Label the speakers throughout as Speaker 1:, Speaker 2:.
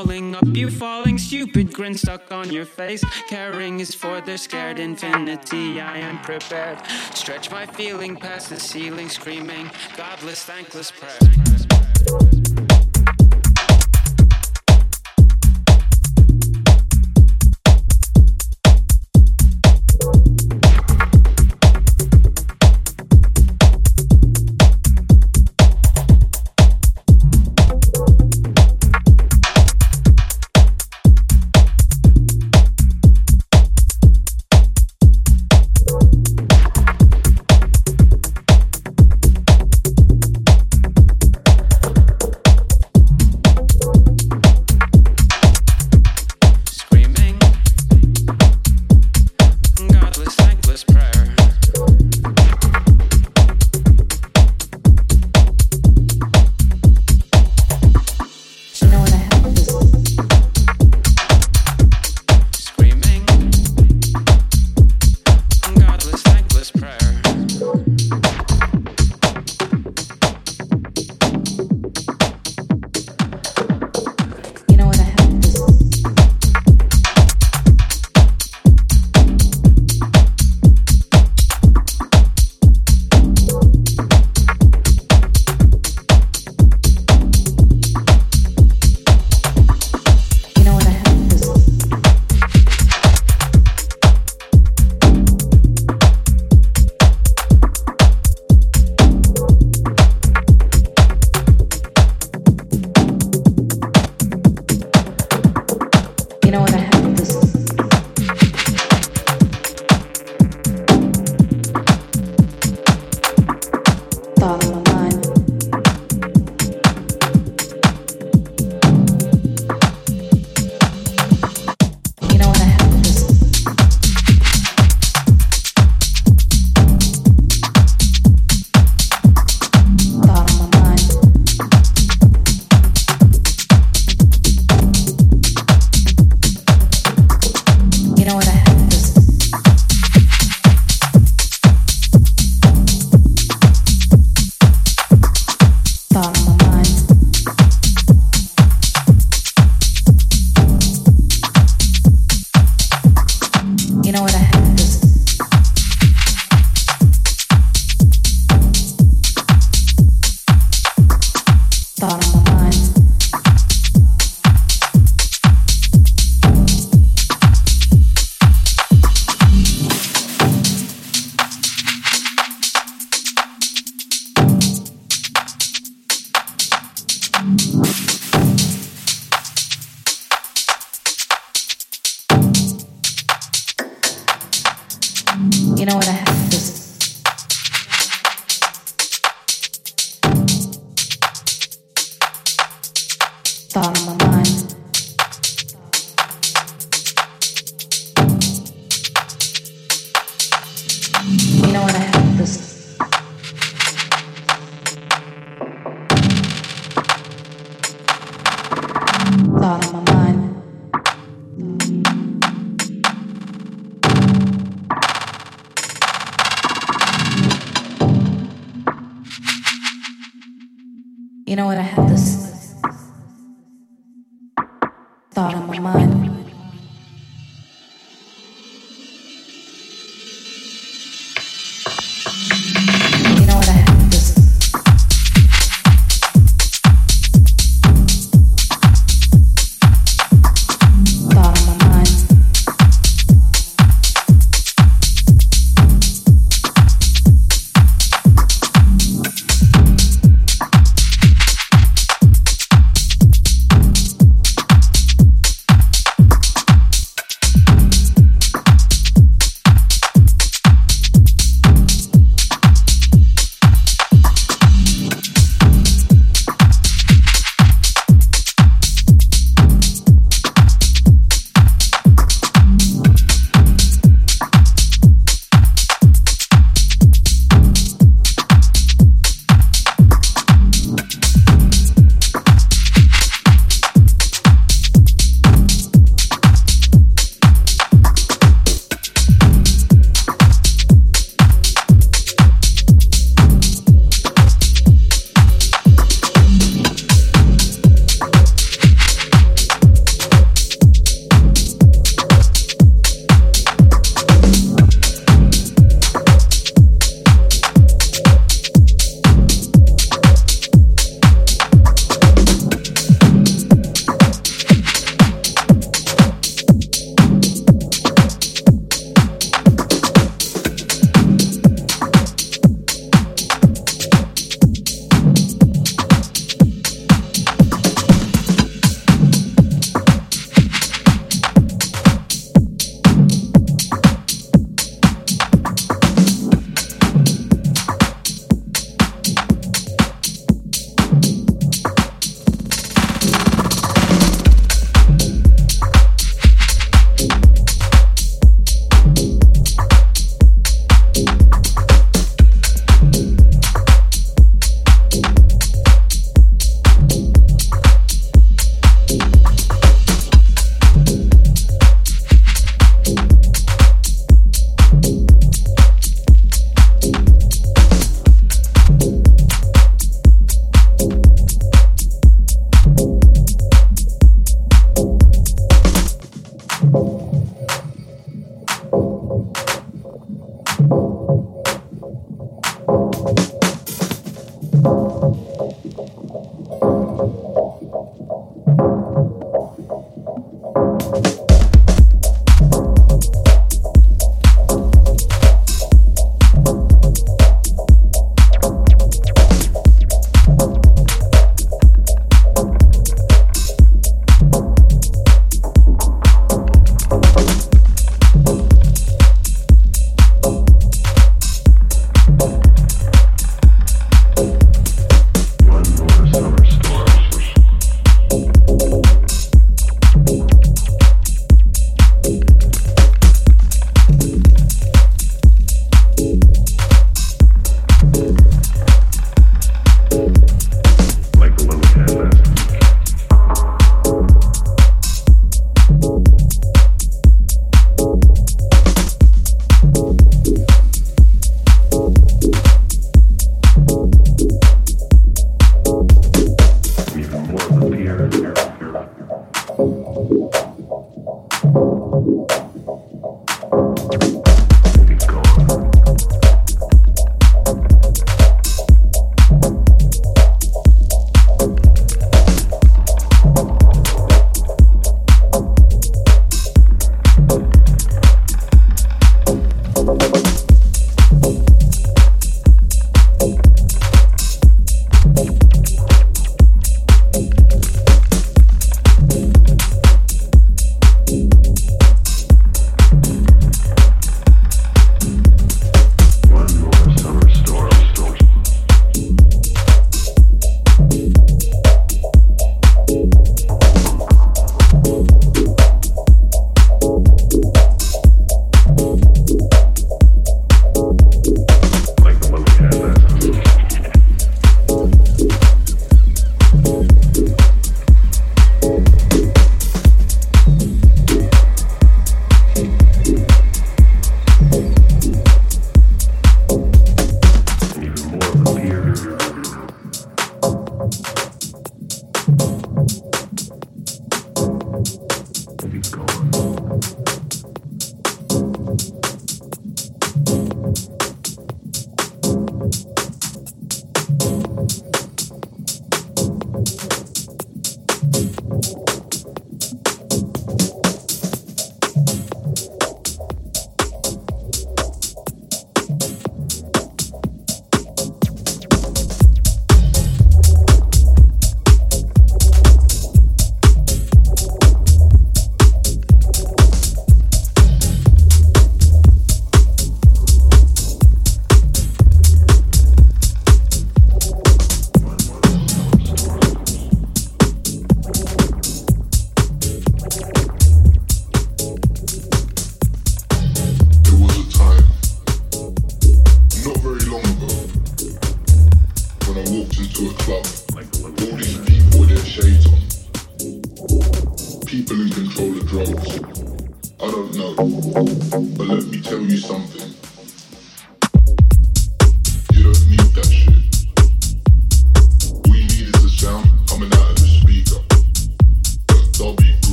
Speaker 1: Calling up you, falling stupid grin stuck on your face. Caring is for their scared infinity. I am prepared. Stretch my feeling past the ceiling, screaming godless, thankless prayer.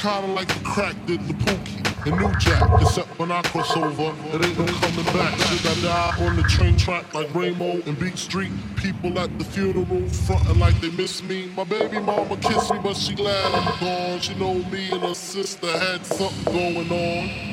Speaker 2: Kinda like the crack did the Pookie and New Jack. Except when I cross over, it ain't no coming back. Should I die on the train track like Ramo and Beat Street? People at the funeral frontin' like they miss me. My baby mama kissed me, but she glad I'm gone. She know me and her sister had something going on.